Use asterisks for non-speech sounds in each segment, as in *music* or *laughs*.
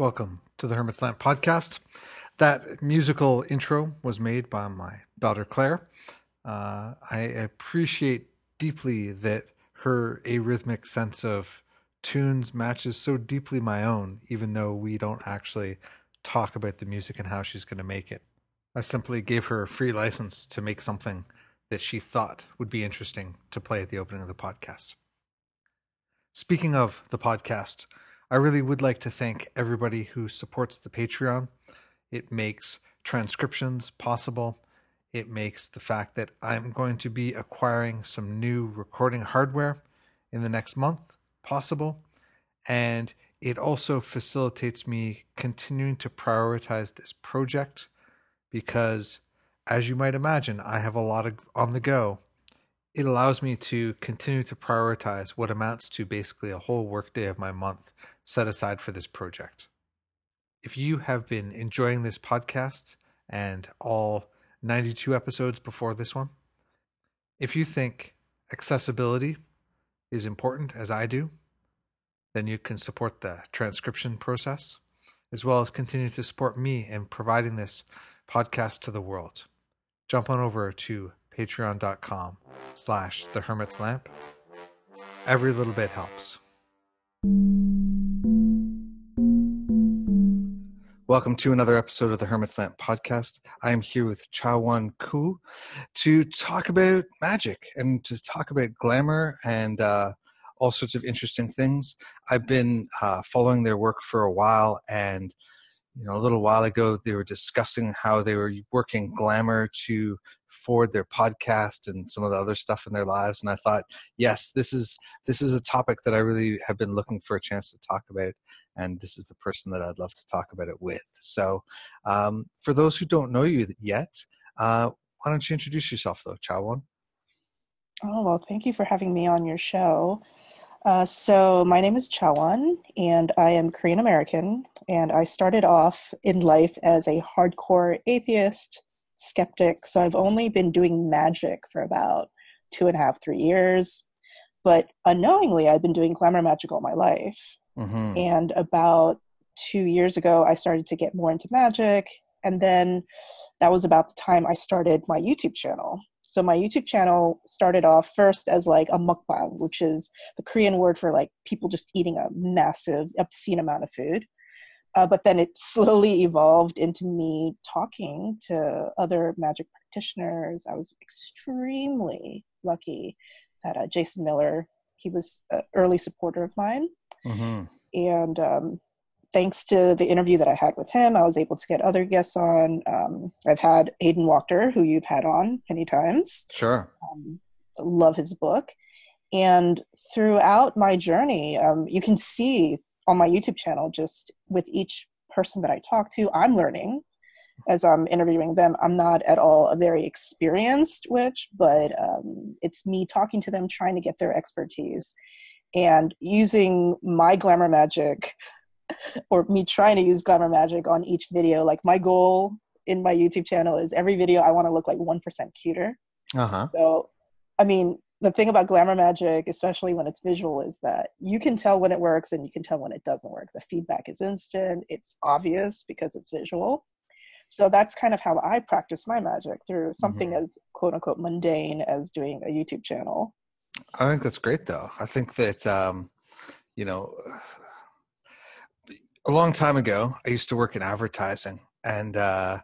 Welcome to the Hermit's Lamp podcast. That musical intro was made by my daughter Claire. Uh, I appreciate deeply that her arrhythmic sense of tunes matches so deeply my own, even though we don't actually talk about the music and how she's going to make it. I simply gave her a free license to make something that she thought would be interesting to play at the opening of the podcast. Speaking of the podcast, I really would like to thank everybody who supports the Patreon. It makes transcriptions possible. It makes the fact that I'm going to be acquiring some new recording hardware in the next month possible. And it also facilitates me continuing to prioritize this project because, as you might imagine, I have a lot of on the go it allows me to continue to prioritize what amounts to basically a whole workday of my month set aside for this project. If you have been enjoying this podcast and all 92 episodes before this one, if you think accessibility is important as I do, then you can support the transcription process as well as continue to support me in providing this podcast to the world. Jump on over to patreon.com slash the hermit's lamp. Every little bit helps. Welcome to another episode of the Hermit's Lamp podcast. I am here with Chaweon Koo to talk about magic and to talk about glamour and uh, all sorts of interesting things. I've been uh, following their work for a while and you know a little while ago they were discussing how they were working glamour to forward their podcast and some of the other stuff in their lives and i thought yes this is this is a topic that i really have been looking for a chance to talk about and this is the person that i'd love to talk about it with. So um, for those who don't know you yet uh, why don't you introduce yourself though chaweon oh well thank you for having me on your show uh, so my name is Chaweon, and I am Korean American. And I started off in life as a hardcore atheist, skeptic. So I've only been doing magic for about two and a half, three years. But unknowingly, I've been doing glamour magic all my life. Mm-hmm. And about two years ago, I started to get more into magic. And then that was about the time I started my YouTube channel. So my YouTube channel started off first as like a mukbang, which is the Korean word for like people just eating a massive, obscene amount of food. Uh, but then it *laughs* slowly evolved into me talking to other magic practitioners. I was extremely lucky that uh, Jason Miller, he was an early supporter of mine. Mm-hmm. And um, thanks to the interview that I had with him, I was able to get other guests on. Um, I've had Aidan Wachter, who you've had on many times. Sure. Um, love his book. And throughout my journey, um, you can see on my YouTube channel, just with each person that I talk to, I'm learning as I'm interviewing them. I'm not at all a very experienced witch, but um, it's me talking to them, trying to get their expertise and using my glamour magic *laughs* or me trying to use glamour magic on each video. Like my goal in my YouTube channel is every video I want to look like 1% cuter. Uh-huh. So, I mean, the thing about glamour magic, especially when it's visual, is that you can tell when it works and you can tell when it doesn't work. The feedback is instant, it's obvious because it's visual. So that's kind of how I practice my magic through something mm-hmm. as quote unquote mundane as doing a YouTube channel. I think that's great though. I think that, um, you know, a long time ago, I used to work in advertising, and uh,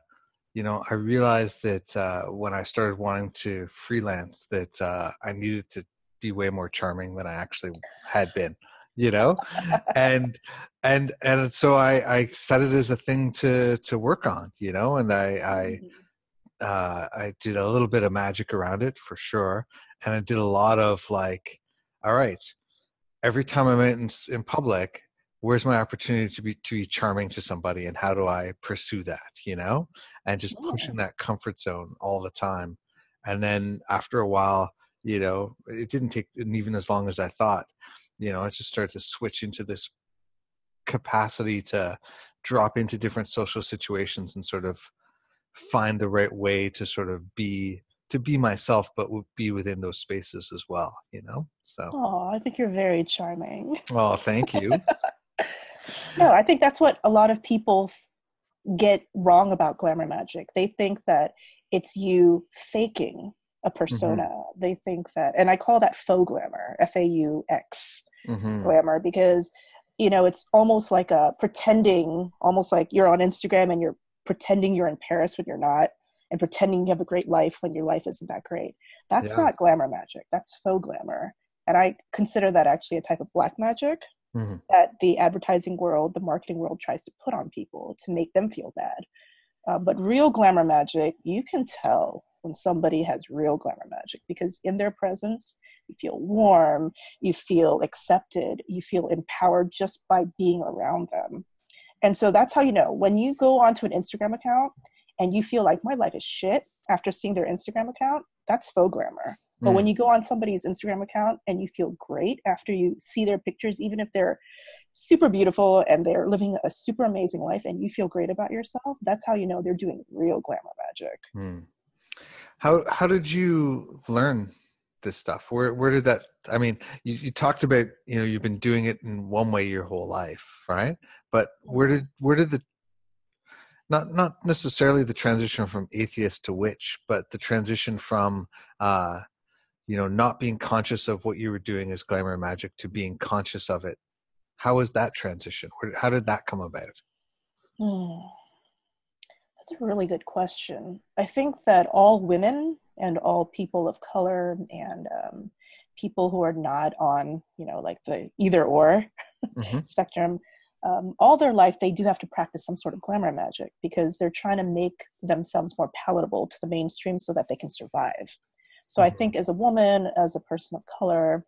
you know, I realized that uh, when I started wanting to freelance, that uh, I needed to be way more charming than I actually had been. You know, *laughs* and and and so I, I set it as a thing to to work on. You know, and I I. Mm-hmm. Uh, I did a little bit of magic around it for sure, and I did a lot of like, all right, every time I'm in, in public, where's my opportunity to be to be charming to somebody and how do i pursue that you know? And just pushing that comfort zone all the time. And then after a while you know it didn't take even as long as i thought you know i just started to switch into this capacity to drop into different social situations and sort of find the right way to sort of be to be myself but be within those spaces as well you know? So oh i think you're very charming. Oh thank you *laughs* *sighs* no, I think that's what a lot of people get wrong about glamour magic. They think that it's you faking a persona. Mm-hmm. They think that, and I call that faux glamour, F A U X mm-hmm. glamour, because you know it's almost like a pretending, almost like you're on Instagram and you're pretending you're in Paris when you're not, and pretending you have a great life when your life isn't that great. That's yeah. not glamour magic. That's faux glamour, and I consider that actually a type of black magic. Mm-hmm. That the advertising world, the marketing world tries to put on people to make them feel bad. Uh, but real glamour magic, you can tell when somebody has real glamour magic because in their presence you feel warm you feel accepted you feel empowered just by being around them and so that's how you know when you go onto an instagram account and you feel like my life is shit after seeing their instagram account that's faux glamour but mm. when you go on somebody's instagram account and you feel great after you see their pictures even if they're super beautiful and they're living a super amazing life and you feel great about yourself that's how you know they're doing real glamour magic mm. How how did you learn this stuff? Where where did that? I mean, you, you talked about you know you've been doing it in one way your whole life, right? But where did where did the not not necessarily the transition from atheist to witch, but the transition from uh, you know not being conscious of what you were doing as glamour and magic to being conscious of it. How was that transition? How did that come about? Hmm. That's a really good question. I think that all women and all people of color and um, people who are not on, you know, like the either or mm-hmm. *laughs* spectrum, um, all their life they do have to practice some sort of glamour magic because they're trying to make themselves more palatable to the mainstream so that they can survive. So mm-hmm. I think as a woman, as a person of color,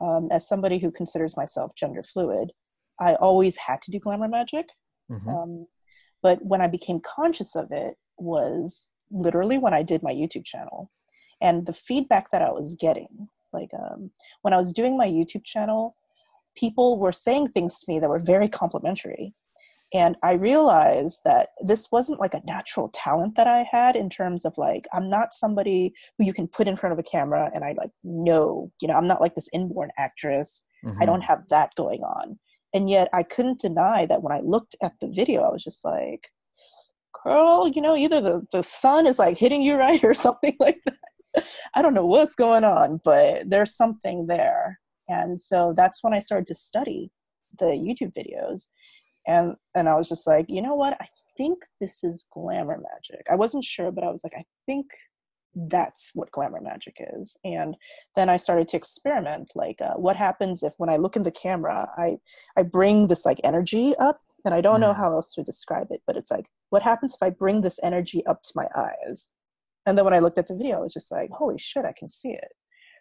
um, as somebody who considers myself gender fluid, I always had to do glamour magic. Mm-hmm. Um, but when I became conscious of it was literally when I did my YouTube channel. And the feedback that I was getting, like um, when I was doing my YouTube channel, people were saying things to me that were very complimentary. And I realized that this wasn't like a natural talent that I had in terms of like, I'm not somebody who you can put in front of a camera and I like know, you know, I'm not like this inborn actress. Mm-hmm. I don't have that going on and yet i couldn't deny that when i looked at the video i was just like girl you know either the, the sun is like hitting you *laughs* right or something like that i don't know what's going on but there's something there and so that's when i started to study the youtube videos and and i was just like you know what? I think this is glamour magic. I wasn't sure but i was like i think that's what glamour magic is. And then i started to experiment like uh, what happens if when i look in the camera i i bring this like energy up and i don't mm. know how else to describe it but it's like what happens if i bring this energy up to my eyes? And then when i looked at the video i was just like holy shit i can see it.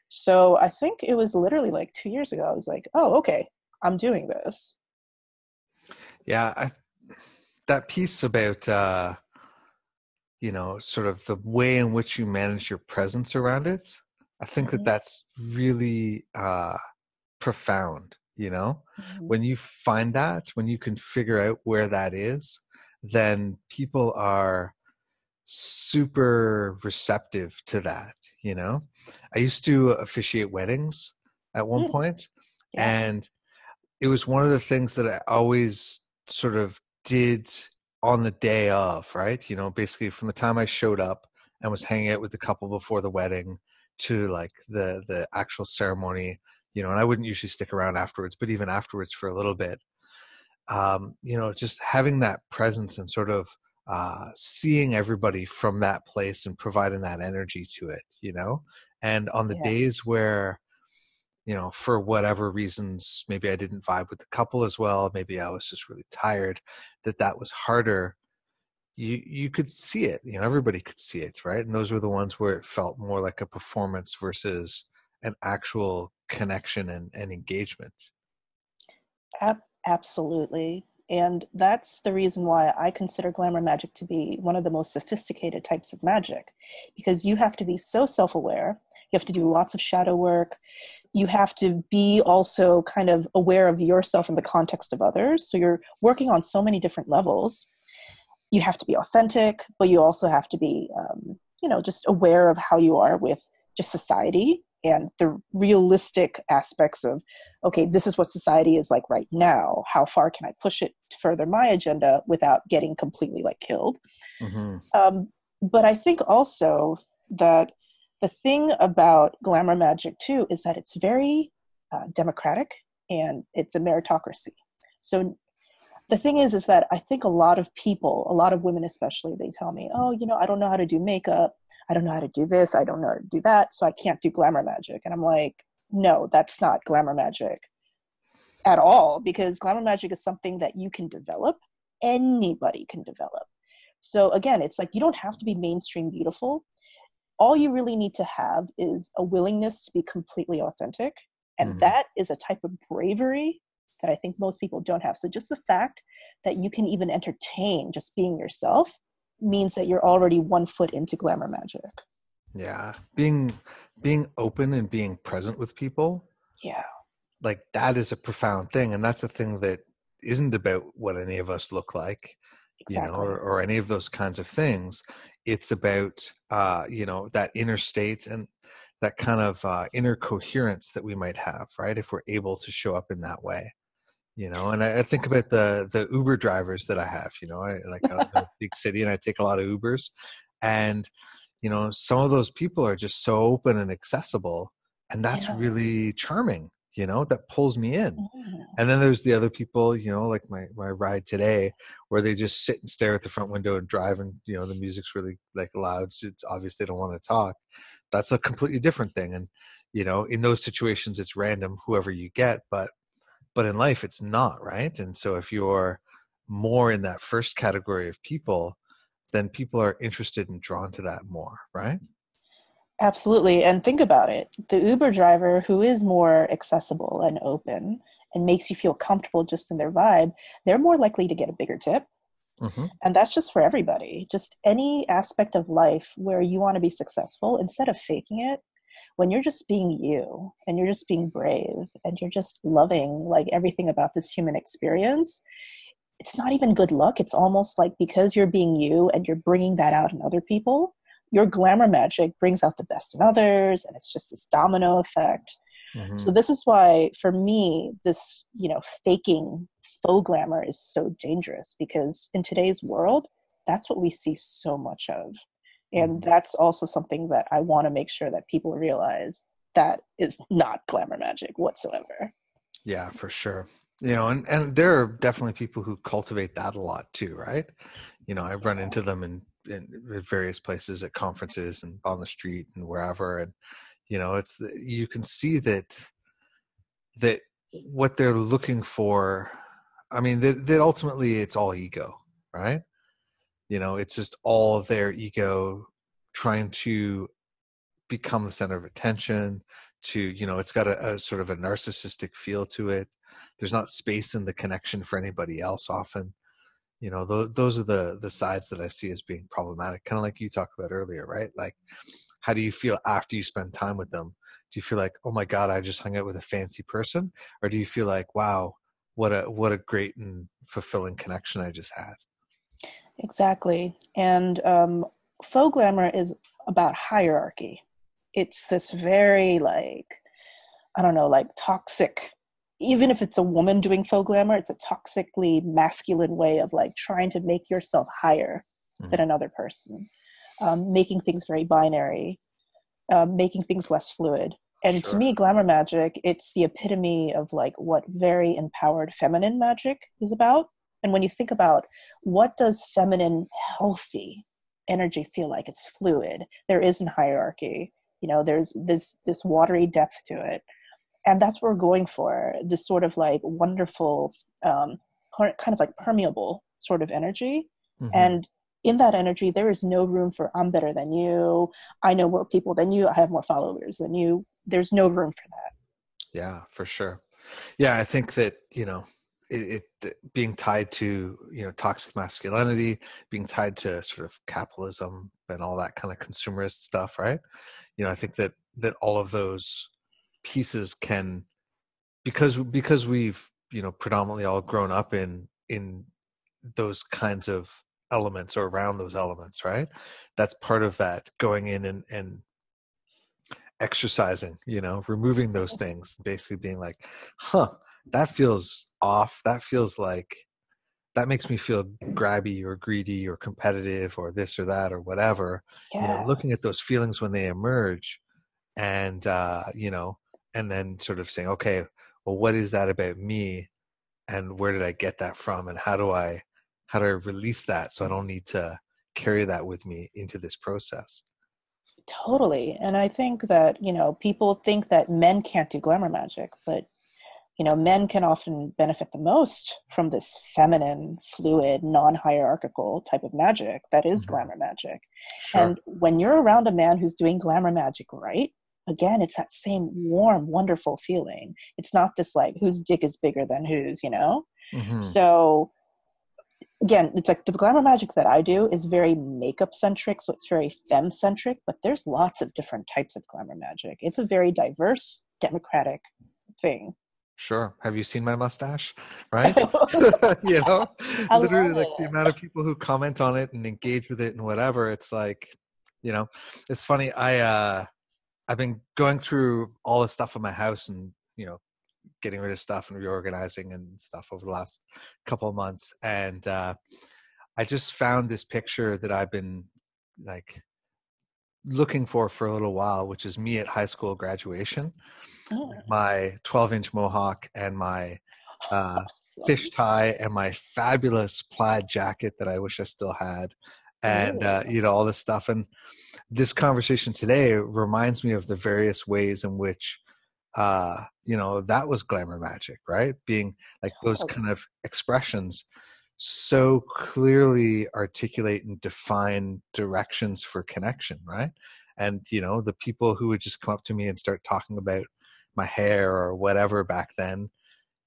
So i think it was literally like two years ago i was like oh okay i'm doing this yeah I, that piece about uh you know sort of the way in which you manage your presence around it i think mm-hmm. that that's really uh profound you know mm-hmm. when you find that when you can figure out where that is then people are super receptive to that you know i used to officiate weddings at one mm. point, yeah. and it was one of the things that i always sort of did on the day of, right? You know, basically from the time I showed up and was hanging out with the couple before the wedding to like the the actual ceremony, you know, and I wouldn't usually stick around afterwards, but even afterwards for a little bit, um, you know, just having that presence and sort of uh, seeing everybody from that place and providing that energy to it, you know, and on the yeah. days where you know, for whatever reasons, maybe I didn't vibe with the couple as well. Maybe I was just really tired. That that was harder. You you could see it. You know, everybody could see it, right? And those were the ones where it felt more like a performance versus an actual connection and, and engagement. absolutely. And that's the reason why I consider glamour magic to be one of the most sophisticated types of magic, because you have to be so self aware. You have to do lots of shadow work you have to be also kind of aware of yourself in the context of others. So you're working on so many different levels. You have to be authentic, but you also have to be, um, you know, just aware of how you are with just society and the realistic aspects of okay this is what society is like right now how far can i push it to further my agenda without getting completely like killed mm-hmm. um, but i think also that the thing about glamour magic too is that it's very uh, democratic and it's a meritocracy so the thing is is that i think a lot of people a lot of women especially they tell me oh you know i don't know how to do makeup I don't know how to do this, I don't know how to do that, so I can't do glamour magic. And I'm like, no, that's not glamour magic at all, because glamour magic is something that you can develop. Anybody can develop. So again, it's like you don't have to be mainstream beautiful. All you really need to have is a willingness to be completely authentic. And mm-hmm. that is a type of bravery that I think most people don't have. So just the fact that you can even entertain just being yourself means that you're already one foot into glamour magic. Yeah. Being being open and being present with people. Yeah. Like that is a profound thing. And that's a thing that isn't about what any of us look like. Exactly. You know, or, or any of those kinds of things. It's about uh, you know, that inner state and that kind of uh, inner coherence that we might have, right? If we're able to show up in that way you know and I, I, think about the the uber drivers that i have you know i like I live in a *laughs* big city and i take a lot of ubers and you know some of those people are just so open and accessible and that's yeah. really charming you know that pulls me in. Mm-hmm. and then there's the other people you know like my my ride today where they just sit and stare at the front window and drive and you know the music's really like loud so it's obvious they don't want to talk. That's a completely different thing and you know in those situations it's random whoever you get but but in life it's not right? And so if you're more in that first category of people then people are interested and drawn to that more right absolutely and think about it. The uber driver who is more accessible and open and makes you feel comfortable just in their vibe they're more likely to get a bigger tip. Mm-hmm. and that's just for everybody. Just any aspect of life where you want to be successful instead of faking it when you're just being you and you're just being brave and you're just loving like everything about this human experience it's not even good luck. It's almost like because you're being you and you're bringing that out in other people your glamour magic brings out the best in others and it's just this domino effect mm-hmm. so this is why for me this you know faking faux glamour is so dangerous because in today's world that's what we see so much of and mm-hmm. that's also something that i want to make sure that people realize that is not glamour magic whatsoever yeah for sure you know and and there are definitely people who cultivate that a lot too right? You know i've run into them in in various places at conferences and on the street and wherever and you know it's you can see that that what they're looking for i mean that, that ultimately it's all ego right? You know it's just all their ego trying to become the center of attention to you know it's got a, a, sort of a narcissistic feel to it. There's not space in the connection for anybody else often. You know th- those are the the sides that i see as being problematic kind of like you talked about earlier right? Like how do you feel after you spend time with them? Do you feel like oh my god i just hung out with a fancy person? Or do you feel like wow what a what a great and fulfilling connection i just had? Exactly. And um, faux glamour is about hierarchy. It's this very, like, I don't know, like toxic. Even if it's a woman doing faux glamour, it's a toxically masculine way of like trying to make yourself higher mm. than another person, um, making things very binary, um, making things less fluid. And sure. to me, glamour magic, it's the epitome of like what very empowered feminine magic is about. And when you think about what does feminine healthy energy feel like, it's fluid. There isn't hierarchy. You know, there's this this watery depth to it, and that's what we're going for. This sort of like wonderful, um, kind of like permeable sort of energy. Mm-hmm. And in that energy, there is no room for I'm better than you. I know more people than you. I have more followers than you. There's no room for that. Yeah, for sure. Yeah, I think that you know it, it, being tied to you know toxic masculinity being tied to sort of capitalism and all that kind of consumerist stuff right? You know i think that that all of those pieces can because because we've you know predominantly all grown up in in those kinds of elements or around those elements right? That's part of that going in and and exercising, you know, removing those things, basically being like, huh, that feels off. That feels like that makes me feel grabby or greedy or competitive or this or that or whatever. Yes. You know, looking at those feelings when they emerge and uh, you know, and then sort of saying, okay, well, what is that about me? And where did I get that from? And how do I how do I release that so I don't need to carry that with me into this process? Totally. And I think that, you know, people think that men can't do glamour magic, but you know, men can often benefit the most from this feminine, fluid, non-hierarchical type of magic that is mm-hmm. glamour magic. Sure. And when you're around a man who's doing glamour magic right, again, it's that same warm, wonderful feeling. It's not this like whose dick is bigger than whose, you know? Mm-hmm. So again, it's like the glamour magic that I do is very makeup centric, so it's very femme centric, but there's lots of different types of glamour magic. It's a very diverse, democratic thing. Sure. Have you seen my mustache? Right? *laughs* *laughs* you know, *laughs* I literally like the amount of people who comment on it and engage with it and whatever. It's like, you know, it's funny. I, uh, I've been going through all the stuff in my house and, you know, getting rid of stuff and reorganizing and stuff over the last couple of months. And uh, I just found this picture that I've been like looking for for a little while, which is me at high school graduation. Oh. My 12 inch mohawk and my uh, fish tie and my fabulous plaid jacket that I wish I still had. And, uh, you know, all this stuff. And this conversation today reminds me of the various ways in which uh you know that was glamour magic right being like those kind of expressions so clearly articulate and define directions for connection right and you know the people who would just come up to me and start talking about my hair or whatever back then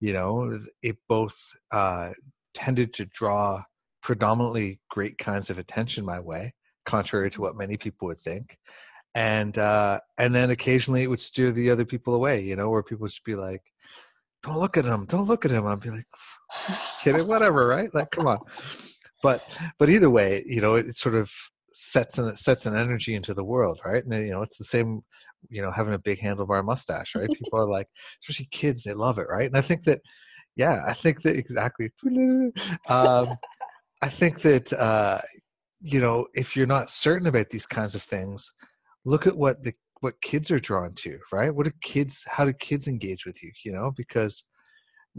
you know it both uh tended to draw predominantly great kinds of attention my way contrary to what many people would think and uh, and then occasionally it would steer the other people away. You know, where people would just be like, "Don't look at him! Don't look at him!" I'd be like, *sighs* "Kidding, whatever, right? Like, come on." But but either way, you know, it, it sort of sets an sets an energy into the world, right? And you know, it's the same. You know, having a big handlebar mustache, right? *laughs* People are like, especially kids, they love it, right? And I think that, yeah, I think that exactly. *laughs* Um, I think that uh, you know, if you're not certain about these kinds of things, look at what the what kids are drawn to right? What do kids how do kids engage with you you know? Because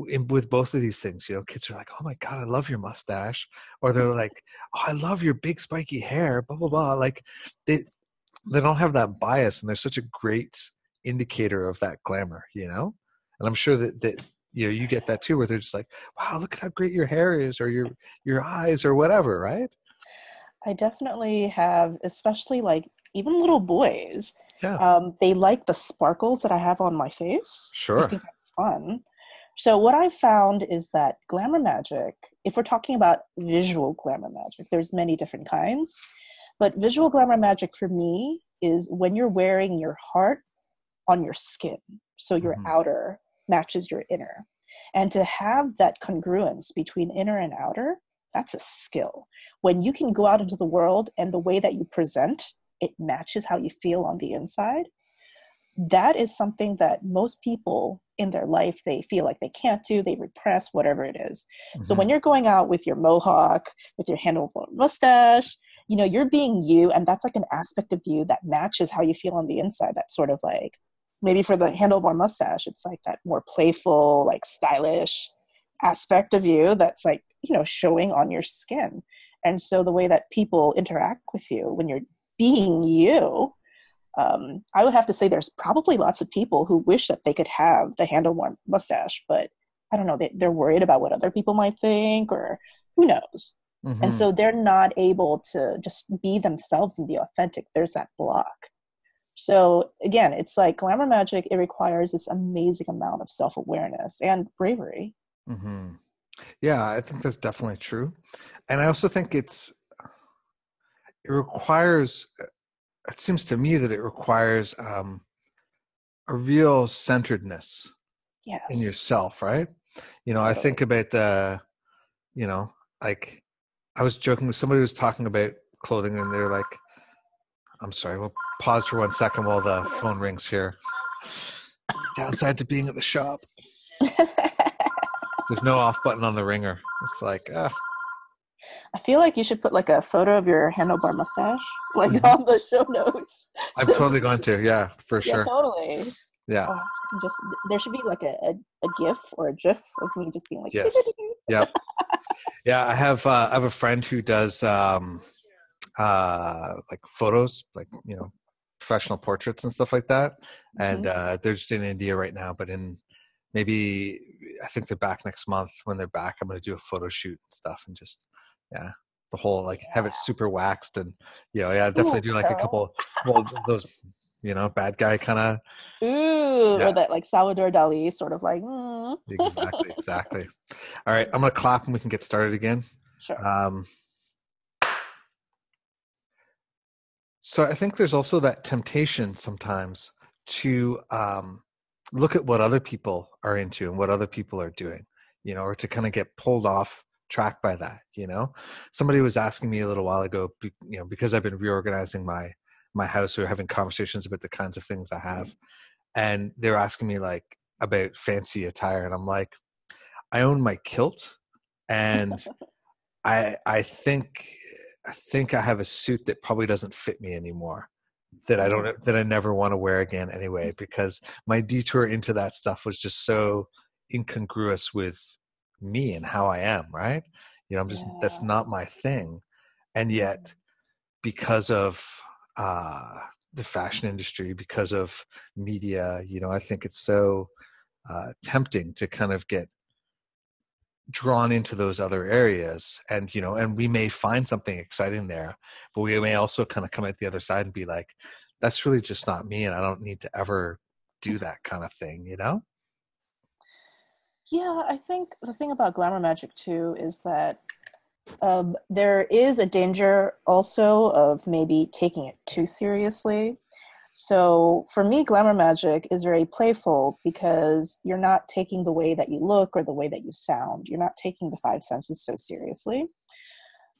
in, with both of these things you know kids are like oh my god i love your mustache. Or they're mm-hmm. like oh i love your big spiky hair blah blah blah. Like they they don't have that bias and they're such a great indicator of that glamour you know? And i'm sure that that you know you get that too where they're just like wow look at how great your hair is or your your eyes or whatever right? I definitely have especially like even little boys. Yeah. Um, they like the sparkles that I have on my face. Sure. I think that's fun. So what I've found is that glamour magic, if we're talking about visual glamour magic, there's many different kinds. But visual glamour magic for me is when you're wearing your heart on your skin. So your mm-hmm. outer matches your inner. And to have that congruence between inner and outer, that's a skill. When you can go out into the world and the way that you present it matches how you feel on the inside that is something that most people in their life they feel like they can't do they repress whatever it is. Mm-hmm. so when mm-hmm. you're going out with your mohawk with your handlebar mustache you know you're being you and that's like an aspect of you that matches how you feel on the inside that's sort of like maybe for the handlebar mustache it's like that more playful like stylish aspect of you that's like you know showing on your skin and so the way that people interact with you when you're being you, um, I would have to say there's probably lots of people who wish that they could have the handlebar mustache, but I don't know, they, they're worried about what other people might think or who knows. Mm-hmm. And so they're not able to just be themselves and be authentic. There's that block. So again, it's like glamour magic, it requires this amazing amount of self awareness and bravery. Mm-hmm. Yeah, I think that's definitely true. And I also think it's it requires it seems to me that it requires um, a real centeredness yes. in yourself right you know i think about the you know like i was joking with somebody who was talking about clothing and they're like I'm sorry. We'll pause for one second while the phone rings here. Downside to being at the shop. *laughs* There's no off button on the ringer. It's like, uh, I feel like you should put like a photo of your handlebar mustache, *laughs* like Mhm. on the show notes. *laughs* I'm So- totally going to. Yeah, for Yeah, sure. totally. Yeah. Oh, just there should be like a, a, a GIF or a GIF of me just being like, Yes. Yep. *laughs* Yeah, I have uh, I have a friend who does um, uh, like photos, like you know, professional portraits and stuff like that. And uh, they're just in India right now, but in maybe I think they're back next month. When they're back, I'm going to do a photo shoot and stuff, and just yeah, the whole like have it super waxed and you know, yeah, definitely do like a couple well those you know bad guy kind of Ooh, Yeah. or that like Salvador Dali sort of like, mm. exactly *laughs* exactly. All right, I'm going to clap and we can get started again. sure. Um, so I think there's also that temptation sometimes to um, look at what other people are into and what other people are doing, you know, or to kind of get pulled off track by that. You know, somebody was asking me a little while ago, you know, because I've been reorganizing my my house, we were having conversations about the kinds of things I have, and they're asking me like about fancy attire, and I'm like, I own my kilt, and *laughs* I I think I think I have a suit that probably doesn't fit me anymore. That I don't mm. that I never want to wear again anyway mm. because my detour into that stuff was just so incongruous with me and how I am, right? You know, I'm just that's not my thing. And yet because of uh the fashion industry, because of media, you know, I think it's so uh tempting to kind of get drawn into those other areas and you know and we may find something exciting there but we may also kind of come at the other side and be like that's really just not me and i don't need to ever do that kind of thing you know Yeah, I think the thing about glamour magic too is that um, there is a danger also of maybe taking it too seriously. So for me, glamour magic is very playful because you're not taking the way that you look or the way that you sound. You're not taking the five senses so seriously.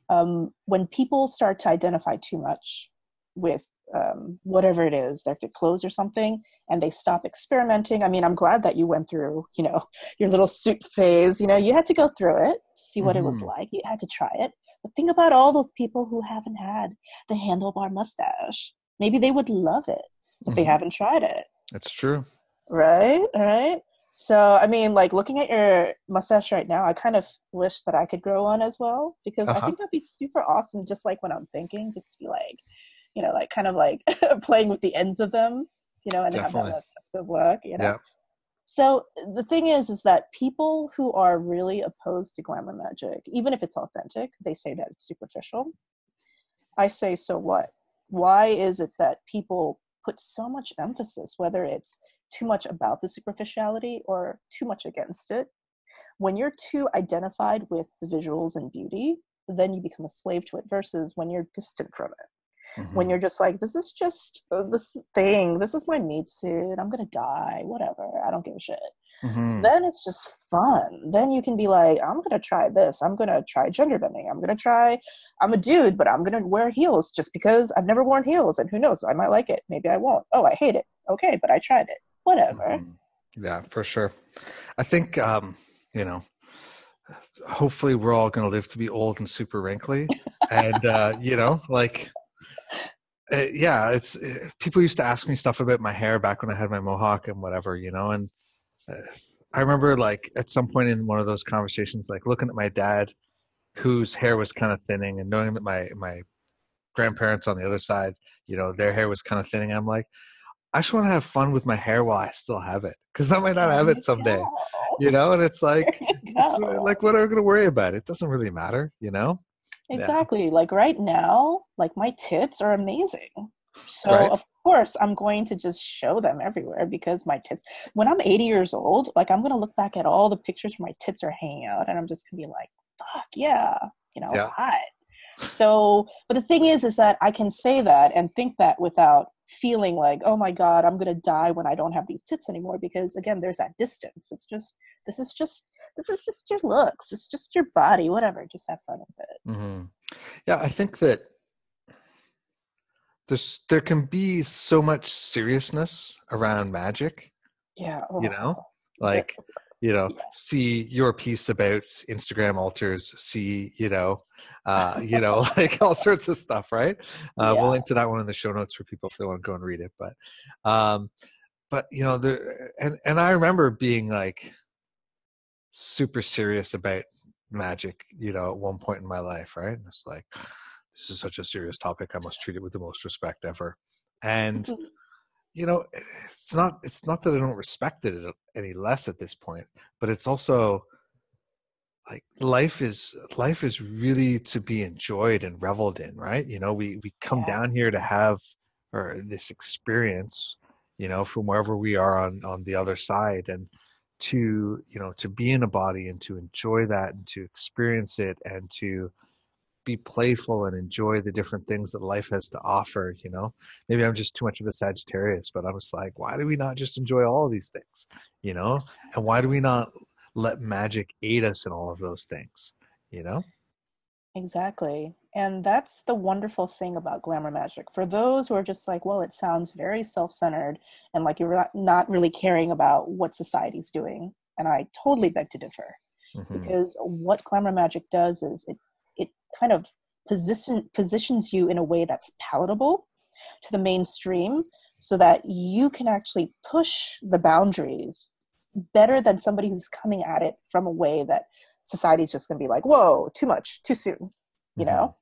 Um, when people start to identify too much with um, whatever it is, their clothes or something, and they stop experimenting. I mean, I'm glad that you went through, you know, *laughs* your little suit phase. You know, you had to go through it, see what it was Mhm. like. You had to try it. But think about all those people who haven't had the handlebar mustache. Maybe they would love it, but they Mhm. haven't tried it. it's true Right? Right? So, I mean, like looking at your mustache right now, I kind of wish that I could grow one as well because I Uh-huh. think that'd be super awesome. Just like when I'm thinking, just to be like, you know, like kind of like *laughs* playing with the ends of them, you know, and Definitely. have that work, you know. Yeah. So the thing is, is that people who are really opposed to glamour magic, even if it's authentic, they say that it's superficial. I say, so what? Why is it that people put so much emphasis, whether it's too much about the superficiality or too much against it? When you're too identified with the visuals and beauty, then you become a slave to it versus when you're distant from it when Mhm. you're just like this is just uh, this thing. This is my meat suit. I'm gonna die. Whatever. I don't give a shit. Mhm. then it's just fun. Then you can be like i'm gonna try this. I'm gonna try gender bending. I'm gonna try i'm a dude but i'm gonna wear heels just because i've never worn heels and who knows i might like it. Maybe i won't. Oh i hate it. Okay but i tried it. Whatever. Mhm. yeah for sure. I think um you know hopefully we're all going to live to be old and super wrinkly and uh you know like uh, yeah it's uh, people used to ask me stuff about my hair back when i had my mohawk and whatever you know and uh, i remember like at some point in one of those conversations like looking at my dad whose hair was kind of thinning and knowing that my my grandparents on the other side you know their hair was kind of thinning i'm like i just want to have fun with my hair while i still have it because i might not have it someday you know and it's like *laughs* it's uh, like what are we going to worry about? It doesn't really matter you know Yeah. Exactly. Like right now, like my tits are amazing. So Right. of course I'm going to just show them everywhere because my tits when I'm 80 years old, like I'm gonna look back at all the pictures where my tits are hanging out and I'm just gonna be like, fuck yeah, you know, Yeah. it's hot. So but the thing is is that I can say that and think that without feeling like, oh my God, I'm gonna die when I don't have these tits anymore because again there's that distance. It's just this is just this is just your looks. It's just your body, whatever. Just have fun with it. hmm Yeah, I think that there's there can be so much seriousness around magic Yeah. you oh, know like you know Yeah. see your piece about instagram altars see you know uh *laughs* you know *laughs* like all sorts of stuff right uh Yeah. we'll link to that one in the show notes for people if they want to go and read it but um but you know the and and i remember being like super serious about magic you know at one point in my life right and it's like this is such a serious topic i must treat it with the most respect ever and *laughs* you know eh, it's not it's not that i don't respect it any less at this point but it's also like life is life is really to be enjoyed and reveled in right you know we we come Yeah. down here to have or this experience you know from wherever we are on on the other side and to you know to be in a body and to enjoy that and to experience it and to be playful and enjoy the different things that life has to offer you know maybe i'm just too much of a sagittarius but i'm just like why do we not just enjoy all of these things you know and why do we not let magic aid us in all of those things you know Exactly. And that's the wonderful thing about glamour magic. For those who are just like, well, it sounds very self centered and like you're not- really caring about what society's doing. And I totally beg to differ Mhm. because what glamour magic does is it kind of position, positions you in a way that's palatable to the mainstream so that you can actually push the boundaries better than somebody who's coming at it from a way that society's just going to be like, whoa, too much, too soon, you know?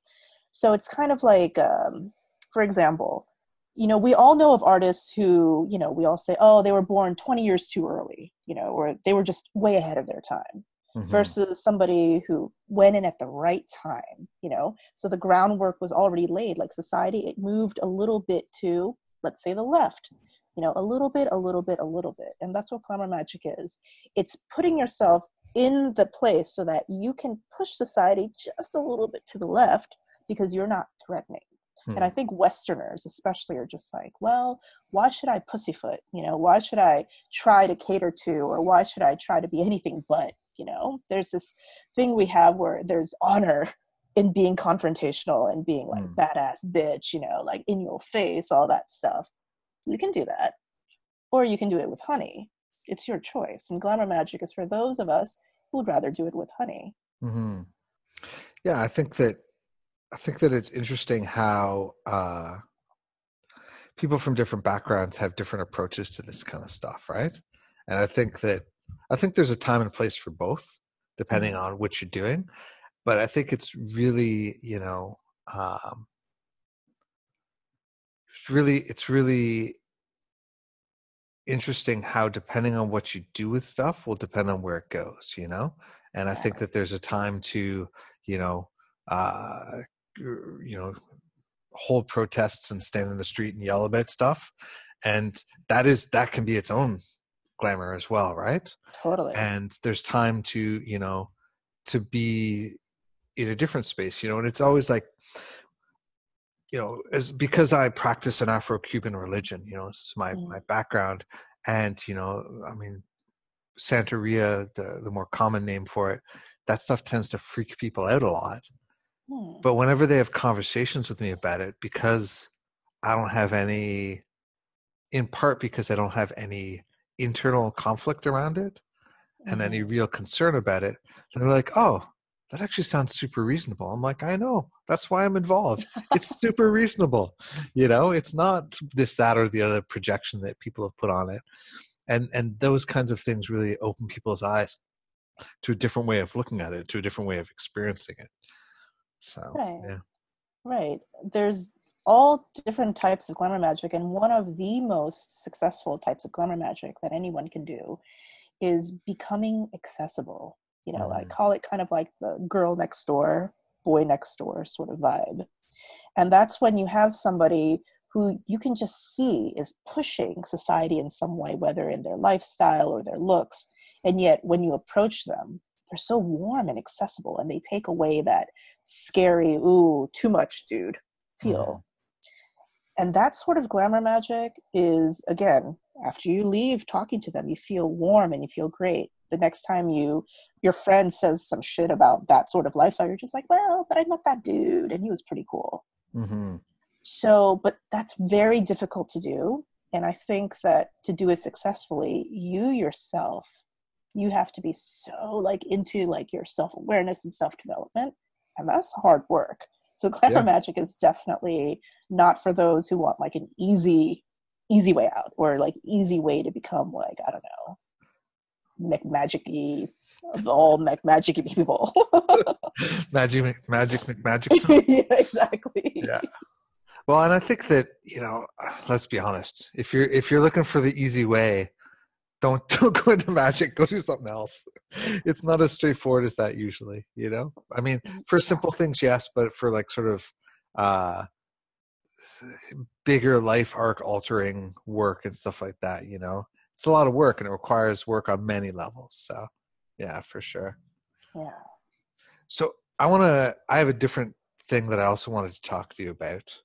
So it's kind of like, um, for example, you know, we all know of artists who, you know, we all say, oh, they were born 20 years too early, you know, or they were just way ahead of their time Mhm. versus somebody who went in at the right time, you know? So the groundwork was already laid. Like society, it moved a little bit to, let's say, the left, you know, a little bit, a little bit, a little bit. And that's what glamour magic is. It's putting yourself in the place so that you can push society just a little bit to the left because you're not threatening. And I Hmm. think Westerners, especially, are just like, well, why should I pussyfoot? You know, why should I try to cater to, or why should I try to be anything but? You know, there's this thing we have where there's honor in being confrontational and being like Mm. badass bitch, you know, like in your face, all that stuff. You can do that, or you can do it with honey. It's your choice. And glamour magic is for those of us who would rather do it with honey. hmm Yeah, I think that I think that it's interesting how uh, people from different backgrounds have different approaches to this kind of stuff, right? And I think that I think there's a time and place for both, depending Mhm. on what you're doing. But I think it's really, you know, um, it's really, it's really interesting how depending on what you do with stuff will depend on where it goes you know and i think that there's a time to you know uh you know hold protests and stand in the street and yell about stuff and that is that can be its own glamour as well right Totally. and there's time to you know to be in a different space you know and it's always like you know as because i practice an afro-cuban religion you know it's is my Mhm. my background and you know i mean santeria the the more common name for it that stuff tends to freak people out a lot Hmm. but whenever they have conversations with me about it because i don't have any in part because i don't have any internal conflict around it and any Mhm. real concern about it they're like oh that actually sounds super reasonable. I'm like i know. That's why i'm involved. It's *laughs* super reasonable. You know it's not this that or the other projection that people have put on it. And and those kinds of things really open people's eyes to a different way of looking at it to a different way of experiencing it. So Right. yeah. Right. There's all different types of glamour magic, and one of the most successful types of glamour magic that anyone can do is becoming accessible. You know, I Mhm. call it kind of like the girl next door, boy next door sort of vibe. And that's when you have somebody who you can just see is pushing society in some way, whether in their lifestyle or their looks. And yet, when you approach them, they're so warm and accessible, and they take away that scary, ooh, too much, dude feel. And that sort of glamour magic is, again, after you leave talking to them, you feel warm and you feel great. The next time you your friend says some shit about that sort of lifestyle, you're just like, well, but I met that dude and he was pretty cool. hmm So, but that's very difficult to do. And I think that to do it successfully, you yourself, you have to be so like into like your self awareness and self development. And that's hard work. So glamour yeah. magic is definitely not for those who want like an easy, easy way out or like easy way to become like, I don't know, McMagicy of all McMagicy people. *laughs* magic, magic, magic. *laughs* yeah, exactly. Yeah. Well, and I think that you know, let's be honest. If you're if you're looking for the easy way, don't *laughs* don't go into magic. Go do something else. It's not as straightforward as that usually. You know, I mean, mm, for simple things, yes, but for like sort of uh bigger life arc altering work and stuff like that, you know, it's a lot of work and it requires work on many levels. So, yeah, for sure. Yeah. So I want to. I have a different thing that I also wanted to talk to you about.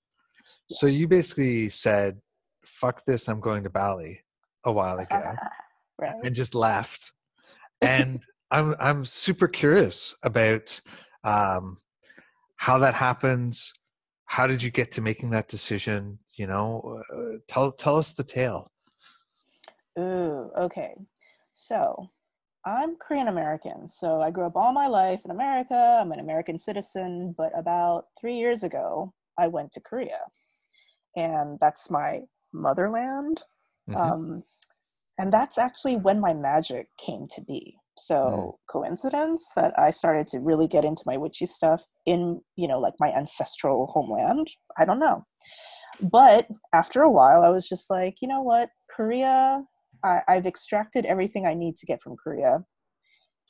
So you basically said, "Fuck this! I'm going to Bali." A while ago, *laughs* right. and just left. And I'm I'm super curious about um, how that happens. How did you get to making that decision? You know, uh, tell tell us the tale. Ooh, okay. So I'm Korean American. So I grew up all my life in America. I'm an American citizen. But about three years ago, I went to Korea. And that's my motherland. Mm-hmm. Um, and that's actually when my magic came to be. So mm. coincidence that I started to really get into my witchy stuff in, you know, like my ancestral homeland. I don't know. But after a while, I was just like, you know what? Korea I, I've extracted everything I need to get from Korea.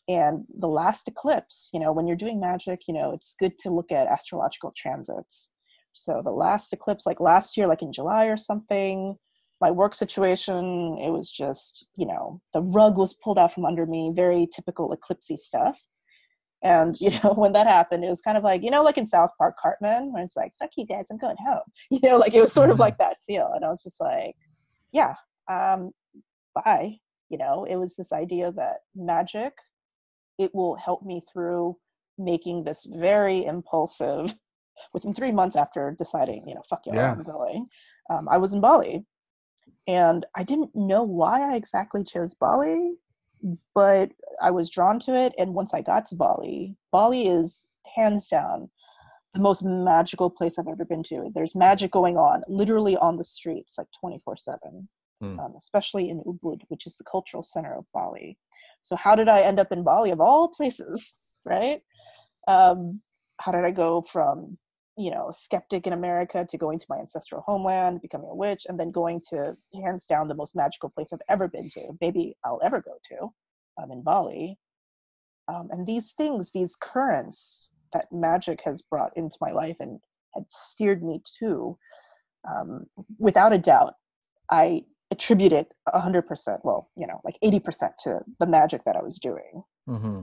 And the last eclipse, you know, when you're doing magic, you know, it's good to look at astrological transits. So the last eclipse, like last year, like in July or something, my work situation, it was just, you know, the rug was pulled out from under me, very typical eclipsey stuff. And, *laughs* you know, when that happened, it was kind of like, you know, like in South Park Cartman, where it's like, fuck you guys, I'm going home. *laughs* You know, like it was sort of mm-hmm. like that feel. And I was just like, yeah, um, bye you know it was this idea that magic it will help me through making this very impulsive *laughs* within three months after deciding you know fuck yeah, i'm going um, i was in bali and i didn't know why i exactly chose bali but i was drawn to it and once i got to bali bali is hands down the most magical place i've ever been to there's magic going on literally on the streets like 24 7 mm. um, especially in Ubud, which is the cultural center of Bali. So, how did I end up in Bali of all places, *laughs* right? Um, how did I go from you know skeptic in America to going to my ancestral homeland, becoming a witch, and then going to hands down the most magical place I've ever been to, maybe I'll ever go to, um, in Bali. Um, and these things, these currents that magic has brought into my life and had steered me to, um, without a doubt, I attribute it 100% well you know like 80% to the magic that i was doing mm-hmm.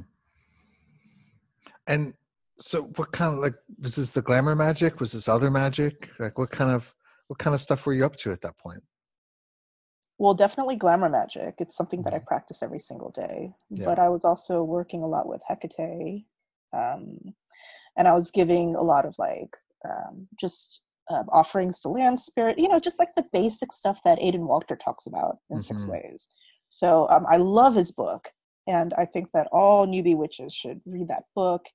and so what kind of like was this the glamour magic was this other magic like what kind of what kind of stuff were you up to at that point well definitely glamour magic it's something that i mm-hmm. practice every single day yeah. but i was also working a lot with hecate um, and i was giving a lot of like um, just um, offerings to land spirit, you know, just like the basic stuff that Aidan Wachter talks about in mm-hmm. Six Ways. So um, I love his book, and I think that all newbie witches should read that book.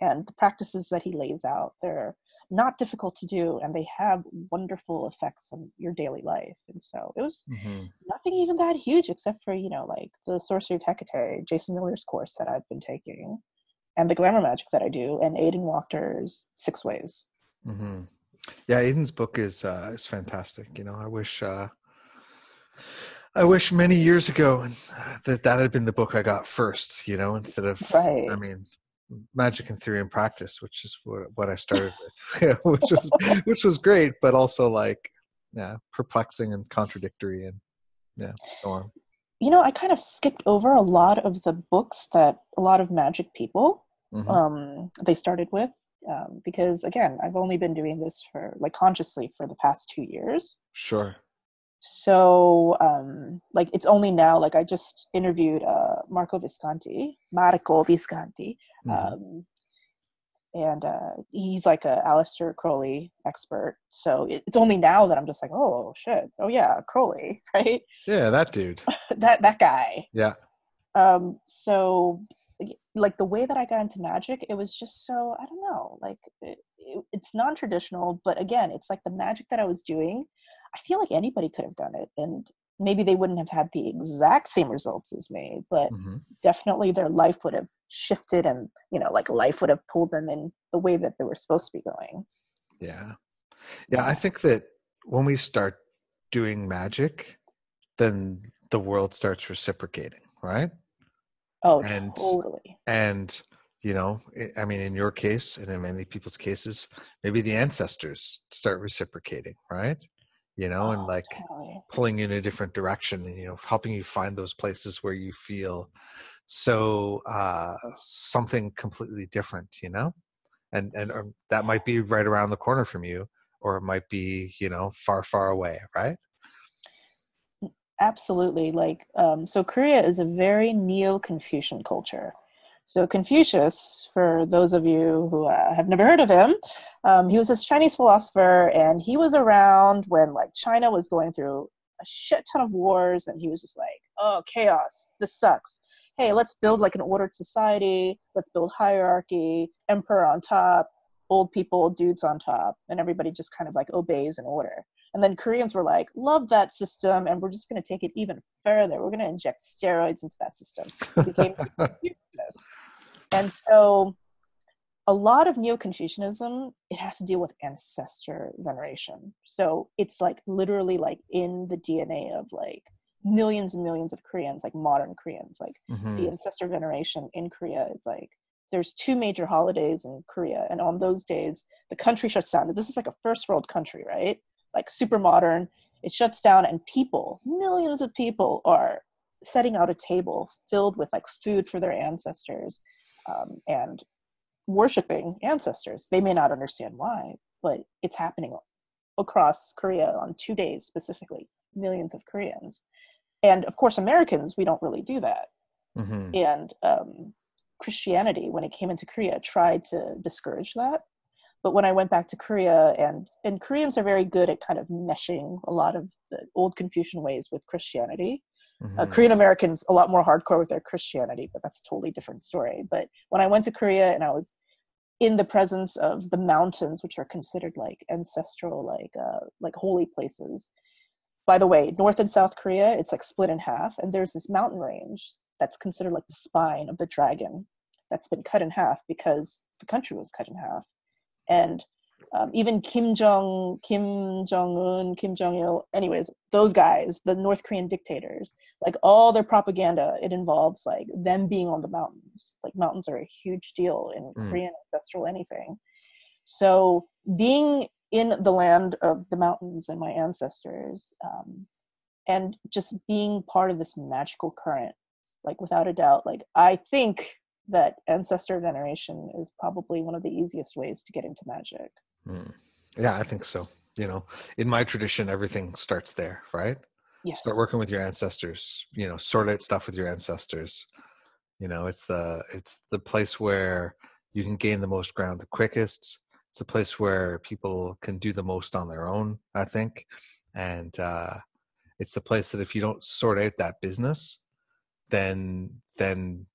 And the practices that he lays out, they're not difficult to do, and they have wonderful effects on your daily life. And so it was mm-hmm. nothing even that huge, except for you know, like the Sorcery of Hecate, Jason Miller's course that I've been taking, and the glamour magic that I do, and Aidan Wachter's Six Ways. Mm-hmm. Yeah, Aidan's book is uh, is fantastic. You know, I wish uh, I wish many years ago that that had been the book I got first. You know, instead of right. I mean, Magic and Theory and Practice, which is what what I started with, *laughs* which was which was great, but also like yeah, perplexing and contradictory, and yeah, so on. You know, I kind of skipped over a lot of the books that a lot of magic people mm-hmm. um, they started with um, because again i've only been doing this for like consciously for the past two years sure so um like it's only now like i just interviewed uh marco visconti marco visconti. Um and uh, he's like a Aleister Crowley expert. So it, it's only now that I'm just like, oh shit, oh yeah, Crowley, *laughs* right? Yeah, that dude. *laughs* that that guy. Yeah. Um. So, like the way that I got into magic, it was just so I don't know, like it, it, it's non-traditional, but again, it's like the magic that I was doing. I feel like anybody could have done it, and maybe they wouldn't have had the exact same results as me, but mm-hmm. definitely their life would have shifted and, you know, like life would have pulled them in the way that they were supposed to be going. Yeah. Yeah. I think that when we start doing magic, then the world starts reciprocating, right? Oh, and, totally. And, you know, I mean, in your case and in many people's cases, maybe the ancestors start reciprocating, right? You know, and oh, like totally. pulling in a different direction and, you know, helping you find those places where you feel so uh, something completely different, you know, and, and um, that might be right around the corner from you, or it might be, you know, far, far away, right? Absolutely. Like, um, so Korea is a very neo Confucian culture. So Confucius, for those of you who uh, have never heard of him, um, he was this Chinese philosopher, and he was around when like China was going through a shit ton of wars, and he was just like, "Oh, chaos! This sucks. Hey, let's build like an ordered society. Let's build hierarchy, emperor on top, old people, dudes on top, and everybody just kind of like obeys in order." And then Koreans were like, love that system, and we're just going to take it even further. We're going to inject steroids into that system. *laughs* and so a lot of neo-confucianism it has to deal with ancestor veneration so it's like literally like in the dna of like millions and millions of koreans like modern koreans like mm-hmm. the ancestor veneration in korea is like there's two major holidays in korea and on those days the country shuts down this is like a first world country right like super modern. It shuts down, and people, millions of people, are setting out a table filled with like food for their ancestors um, and worshiping ancestors. They may not understand why, but it's happening across Korea on two days specifically, millions of Koreans. And of course, Americans, we don't really do that. Mm-hmm. And um, Christianity, when it came into Korea, tried to discourage that but when I went back to Korea, and and Koreans are very good at kind of meshing a lot of the old Confucian ways with Christianity. Uh, mm-hmm. Uh, Korean Americans a lot more hardcore with their Christianity, but that's a totally different story. But when I went to Korea and I was in the presence of the mountains, which are considered like ancestral, like uh, like holy places. By the way, North and South Korea, it's like split in half, and there's this mountain range that's considered like the spine of the dragon that's been cut in half because the country was cut in half and um, even Kim Jong Kim Jong Un, Kim Jong Il, anyways, those guys, the North Korean dictators, like all their propaganda, it involves like them being on the mountains. Like mountains are a huge deal in mm. Korean ancestral anything. So being in the land of the mountains and my ancestors, um, and just being part of this magical current, like without a doubt, like I think that ancestor veneration is probably one of the easiest ways to get into magic. Mm. Yeah, I think so. You know, in my tradition, everything starts there, right? Yes. Start working with your ancestors. You know, sort out stuff with your ancestors. You know, it's the it's the place where you can gain the most ground the quickest. It's a place where people can do the most on their own. I think, and uh, it's the place that if you don't sort out that business, then then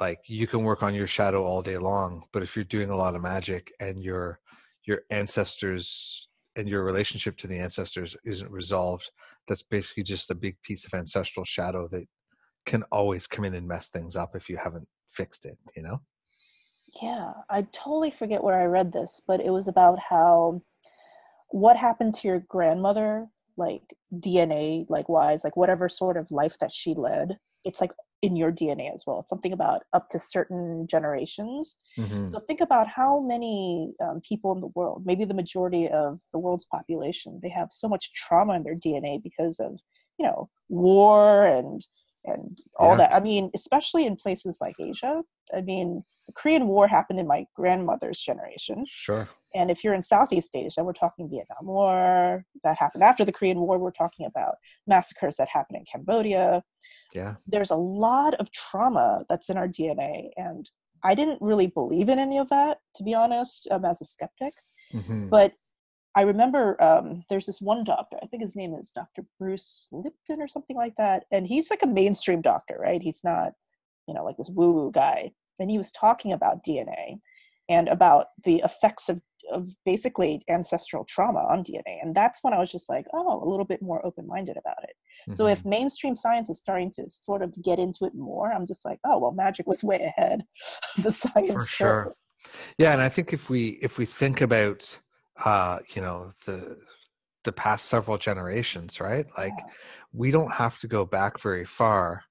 like you can work on your shadow all day long but if you're doing a lot of magic and your your ancestors and your relationship to the ancestors isn't resolved that's basically just a big piece of ancestral shadow that can always come in and mess things up if you haven't fixed it you know? Yeah i totally forget where i read this but it was about how what happened to your grandmother like dna like wise like whatever sort of life that she led it's like in your DNA as well. It's something about up to certain generations. Mm-hmm. So think about how many um, people in the world, maybe the majority of the world's population, they have so much trauma in their DNA because of you know war and and all yeah. that. I mean, especially in places like Asia. I mean, the Korean War happened in my grandmother's generation. Sure. And if you're in Southeast Asia, we're talking Vietnam War that happened after the Korean War. We're talking about massacres that happened in Cambodia yeah there's a lot of trauma that's in our dna and I didn't really believe in any of that, to be honest, um, as a skeptic. hmm But I remember um, there's this one doctor, I think his name is Dr. Bruce Lipton or something like that. And he's like a mainstream doctor, right? He's not, you know, like this woo woo guy. And he was talking about DNA and about the effects of, of basically ancestral trauma on DNA. And that's when I was just like, oh, a little bit more open minded about it. So if hmm mainstream science is starting to sort of get into it more, I'm just like, oh, well, magic was way ahead *laughs* of the science. For sure. curve. Yeah, and I think if we if we think about uh, you know, the the past several generations, right? Like Yeah. we don't have to go back very far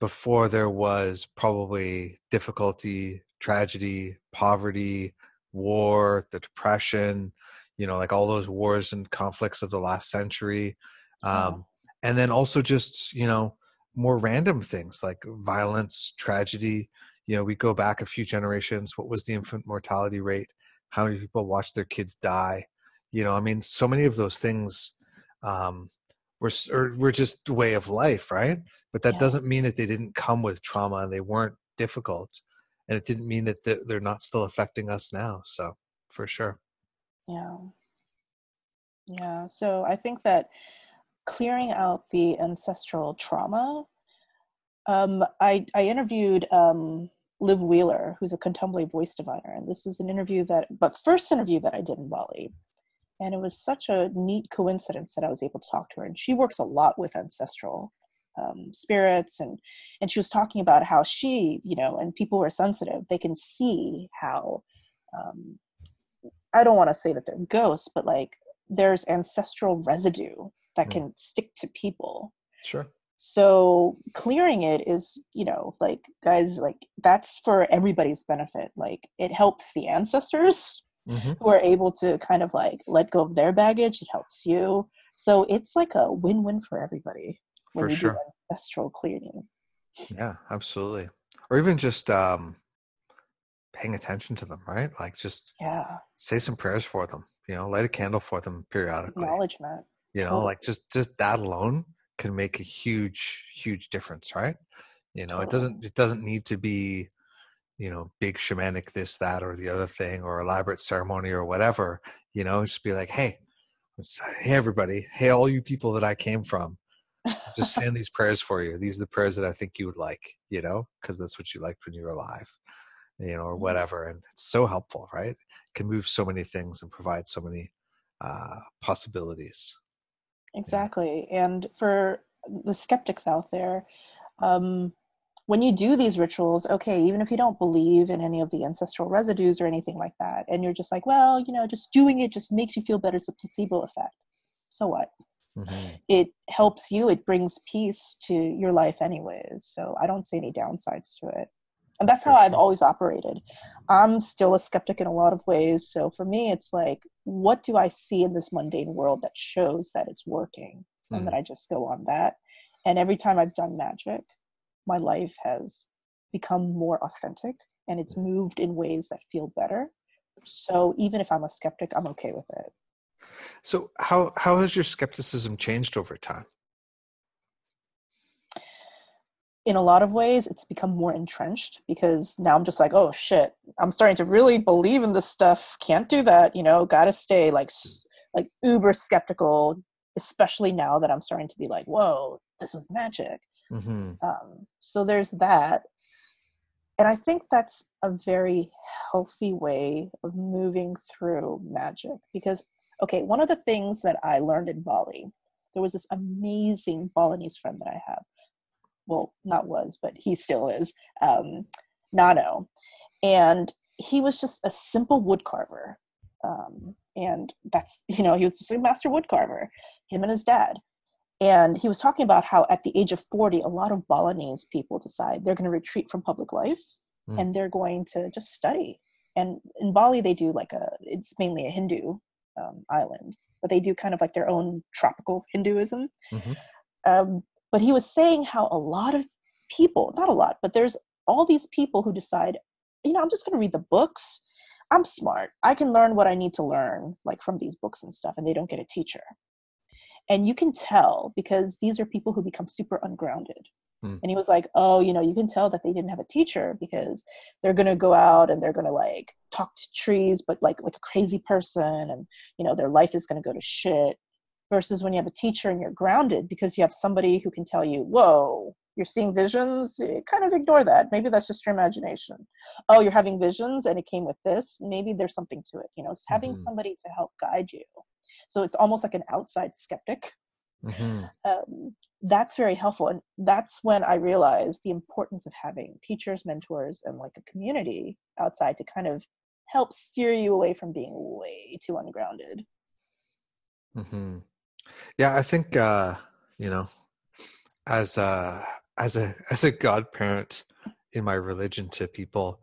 before there was probably difficulty, tragedy, poverty, war, the depression, you know, like all those wars and conflicts of the last century. Yeah. Um, and then also just, you know, more random things like violence, tragedy. You know, we go back a few generations. What was the infant mortality rate? How many people watched their kids die? You know, I mean, so many of those things um, were, or were just way of life, right? but that Yeah. doesn't mean that they didn't come with trauma and they weren't difficult and it didn't mean that they're not still affecting us now so for sure Yeah. Yeah. So I think that clearing out the ancestral trauma, um, I, I interviewed um, Liv Wheeler, who's a Contumbley voice diviner. And this was an interview that, but first interview that I did in Bali. And it was such a neat coincidence that I was able to talk to her. And she works a lot with ancestral um, spirits. And, and she was talking about how she, you know, and people who are sensitive, they can see how, um, I don't want to say that they're ghosts, but like there's ancestral residue that Mm. can stick to people. sure So clearing it is, you know, like guys, like that's for everybody's benefit. Like it helps the ancestors hmm who are able to kind of like let go of their baggage. It helps you. So it's like a win-win for everybody when for you sure. do ancestral clearing. yeah absolutely. Or even just um paying attention to them right? Like just Yeah, say some prayers for them you know light a candle for them periodically. Acknowledgement. you know Totally. like just just that alone can make a huge huge difference right? You know it doesn't it doesn't need to be you know big shamanic this that or the other thing or elaborate ceremony or whatever. You know just be like hey hey everybody. Hey all you people that i came from just saying *laughs* these prayers for you these are the prayers that i think you would like you know because that's what you liked when you were alive you know or Mhm. whatever and it's so helpful right can move so many things and provide so many uh possibilities Exactly. And for the skeptics out there, um, when you do these rituals, okay, even if you don't believe in any of the ancestral residues or anything like that, and you're just like, well, you know, just doing it just makes you feel better. It's a placebo effect. So what? Hmm It helps you, it brings peace to your life, anyways. So I don't see any downsides to it. And that's how I've always operated. I'm still a skeptic in a lot of ways. So for me, it's like, what do I see in this mundane world that shows that it's working? And then Mhm. I just go on that. And every time I've done magic, my life has become more authentic and it's moved in ways that feel better. So even if I'm a skeptic, I'm okay with it. So how how has your skepticism changed over time? in a lot of ways it's become more entrenched because now i'm just like oh shit. I'm starting to really believe in this stuff. Can't do that you know gotta stay like like uber skeptical especially now that i'm starting to be like whoa this was magic. Hmm um, so there's that. And i think that's a very healthy way of moving through magic because okay one of the things that i learned in bali there was this amazing balinese friend that i have. Well not was but he still is um, nano. And he was just a simple wood carver. Um, and that's you know he was just a master wood carver him and his dad. And he was talking about how at the age of 40 a lot of balinese people decide they're going to retreat from public life Mm. and they're going to just study. And in bali they do like a it's mainly a hindu um, island but they do kind of like their own tropical hinduism. Hmm um, but he was saying how a lot of people not a lot but there's all these people who decide you know i'm just going to read the books. I'm smart. I can learn what i need to learn like from these books and stuff and they don't get a teacher. And you can tell because these are people who become super ungrounded Hmm. And he was like, "Oh, you know, you can tell that they didn't have a teacher because they're going to go out and they're going to like talk to trees but like like a crazy person and you know, their life is going to go to shit." Versus when you have a teacher and you're grounded because you have somebody who can tell you, "Whoa, you're seeing visions, eh, kind of ignore that. Maybe that's just your imagination. Oh, you're having visions and it came with this. Maybe there's something to it. You know, it's having mm-hmm. somebody to help guide you. So it's almost like an outside skeptic. Mm-hmm. Um, that's very helpful. And that's when I realized the importance of having teachers, mentors, and like a community outside to kind of help steer you away from being way too ungrounded. Mm-hmm. Yeah, I think, uh, you know, as a, as a, as a godparent in my religion to people,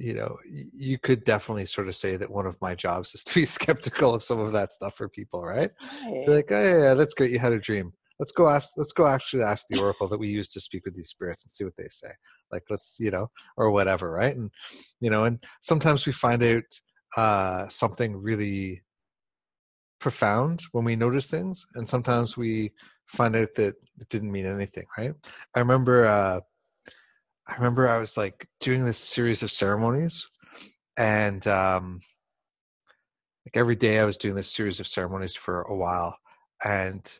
you know you could definitely sort of say that one of my jobs is to be *laughs* skeptical of some of that stuff for people right, right. like oh yeah, yeah that's great you had a dream. Let's go ask let's go actually ask the oracle that we use to speak with these spirits and see what they say. Like let's you know or whatever right? And you know and sometimes we find out uh something really profound when we notice things and sometimes we find out that it didn't mean anything right? I remember uh I remember I was like doing this series of ceremonies, and um, like every day I was doing this series of ceremonies for a while, and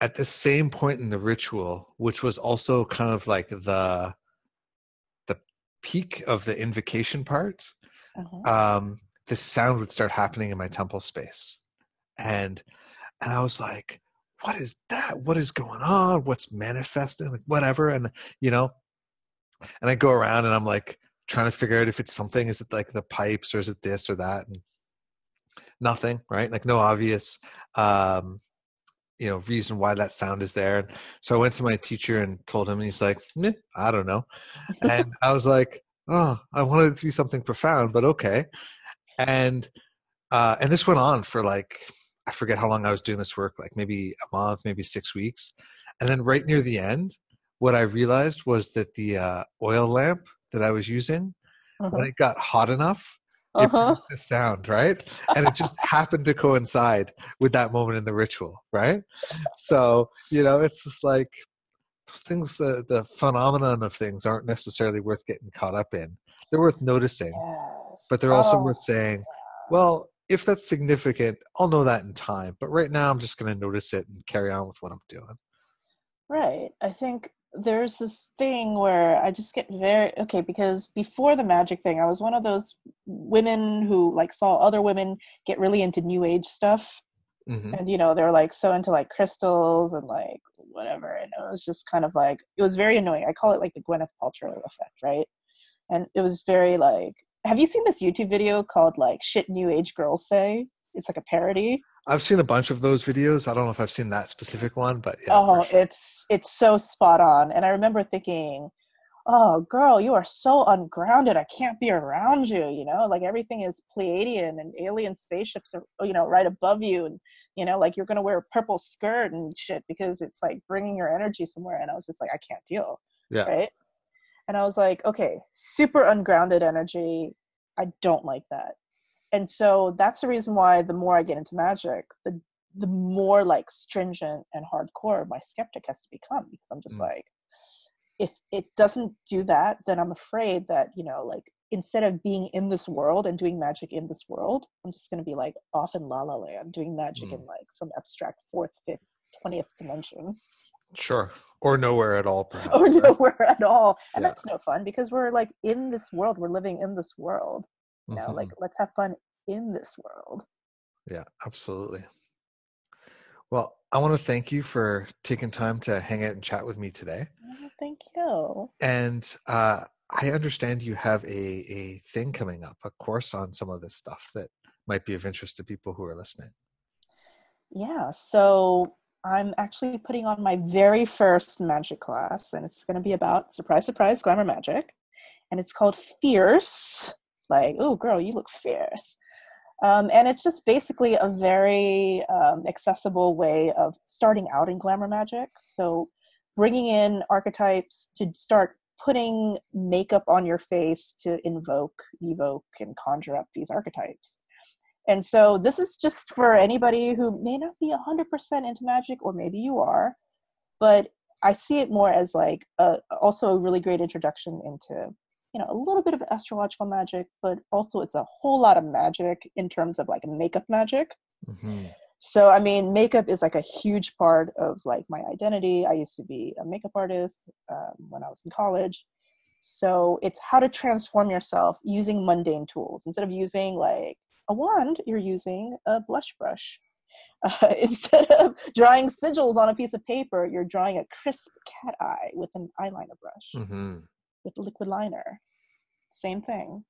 at the same point in the ritual, which was also kind of like the the peak of the invocation part, uh-huh. um, this sound would start happening in my temple space, and and I was like, "What is that? What is going on? What's manifesting? Like whatever." And you know, and I go around and I'm like trying to figure out if it's something. Is it like the pipes or is it this or that? And nothing, right? Like no obvious, um, you know, reason why that sound is there. And so I went to my teacher and told him, and he's like, I don't know. And I was like, oh, I wanted it to be something profound, but okay. And uh, and this went on for like I forget how long I was doing this work, like maybe a month, maybe six weeks. And then right near the end, what I realized was that the uh, oil lamp that I was using, uh-huh. when it got hot enough, uh-huh. it the sound, right? And it just happened to coincide with that moment in the ritual, right? So, you know, it's just like those things, uh, the phenomenon of things aren't necessarily worth getting caught up in. They're worth noticing, yes. but they're also oh. worth saying, well, if that's significant, I'll know that in time. But right now, I'm just going to notice it and carry on with what I'm doing. Right. I think there's this thing where I just get very okay because before the magic thing, I was one of those women who like saw other women get really into new age stuff. Mm-hmm. And you know, they're like so into like crystals and like whatever. And it was just kind of like it was very annoying. I call it like the Gwyneth Paltrow effect, right? And it was very like have you seen this YouTube video called like shit new age girls say? It's like a parody. I've seen a bunch of those videos. I don't know if I've seen that specific one, but yeah. Oh, sure. it's it's so spot on. And I remember thinking, "Oh, girl, you are so ungrounded. I can't be around you." You know, like everything is Pleiadian and alien spaceships are, you know, right above you, and you know, like you're gonna wear a purple skirt and shit because it's like bringing your energy somewhere. And I was just like, I can't deal. Yeah. Right. And I was like, okay, super ungrounded energy. I don't like that and so that's the reason why the more I get into magic, the the more like stringent and hardcore my skeptic has to become because I'm just mm. like, if it doesn't do that, then I'm afraid that you know, like instead of being in this world and doing magic in this world, I'm just gonna be like off in La La Land doing magic mm. in like some abstract fourth, fifth, twentieth dimension. Sure. Or nowhere at all, *laughs* perhaps. or nowhere right? at all. And yeah. that's no fun because we're like in this world, we're living in this world. You know, mm-hmm. like let's have fun in this world. Yeah, absolutely. Well, I want to thank you for taking time to hang out and chat with me today. Oh, thank you. And uh, I understand you have a, a thing coming up, a course on some of this stuff that might be of interest to people who are listening. Yeah, so I'm actually putting on my very first magic class, and it's going to be about surprise, surprise, glamour magic. And it's called Fierce. Like, oh, girl, you look fierce. Um, and it's just basically a very um, accessible way of starting out in glamour magic. So, bringing in archetypes to start putting makeup on your face to invoke, evoke, and conjure up these archetypes. And so, this is just for anybody who may not be 100% into magic, or maybe you are, but I see it more as like a, also a really great introduction into you know a little bit of astrological magic, but also it's a whole lot of magic in terms of like makeup magic. Mm-hmm. So I mean, makeup is like a huge part of like my identity. I used to be a makeup artist um, when I was in college. So it's how to transform yourself using mundane tools instead of using like a wand. You're using a blush brush. *laughs* Uh, instead of drawing sigils on a piece of paper, you're drawing a crisp cat eye with an eyeliner brush mm-hmm. With liquid liner. Same thing.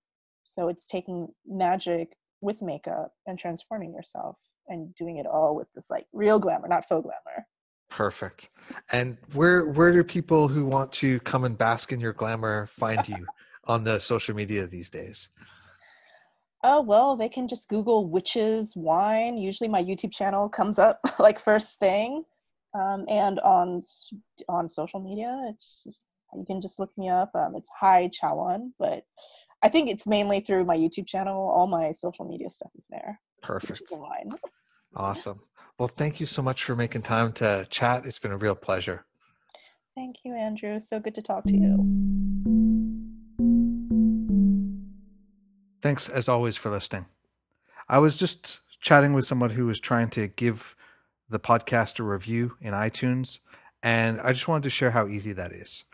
So it's taking magic with makeup and transforming yourself and doing it all with this like real glamour, not faux glamour. Perfect. And where where do people who want to come and bask in your glamour find you *laughs* on the social media these days? Oh well, they can just Google witches wine. Usually, my YouTube channel comes up *laughs* like first thing, um, and on on social media, it's you can just look me up. Um, it's Hi Chaweon, but I think it's mainly through my YouTube channel. All my social media stuff is there. Perfect. Awesome. Well, thank you so much for making time to chat. It's been a real pleasure. Thank you, Andrew. So good to talk to you. Thanks, as always, for listening. I was just chatting with someone who was trying to give the podcast a review in iTunes, and I just wanted to share how easy that is.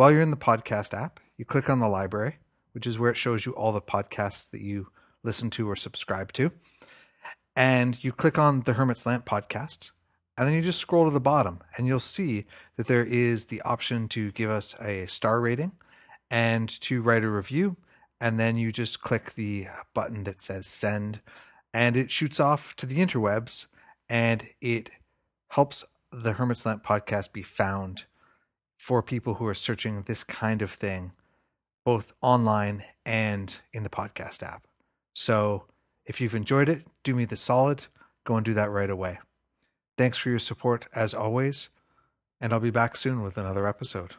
While you're in the podcast app, you click on the library, which is where it shows you all the podcasts that you listen to or subscribe to and you click on the Hermit's Lamp podcast, and then you just scroll to the bottom, and you'll see that there is the option to give us a star rating and to write a review. And then you just click the button that says send, and it shoots off to the interwebs, and it helps the Hermit's Lamp podcast be found for people who are searching this kind of thing, both online and in the podcast app. So if you've enjoyed it, do me the solid, go and do that right away. Thanks for your support as always, and I'll be back soon with another episode.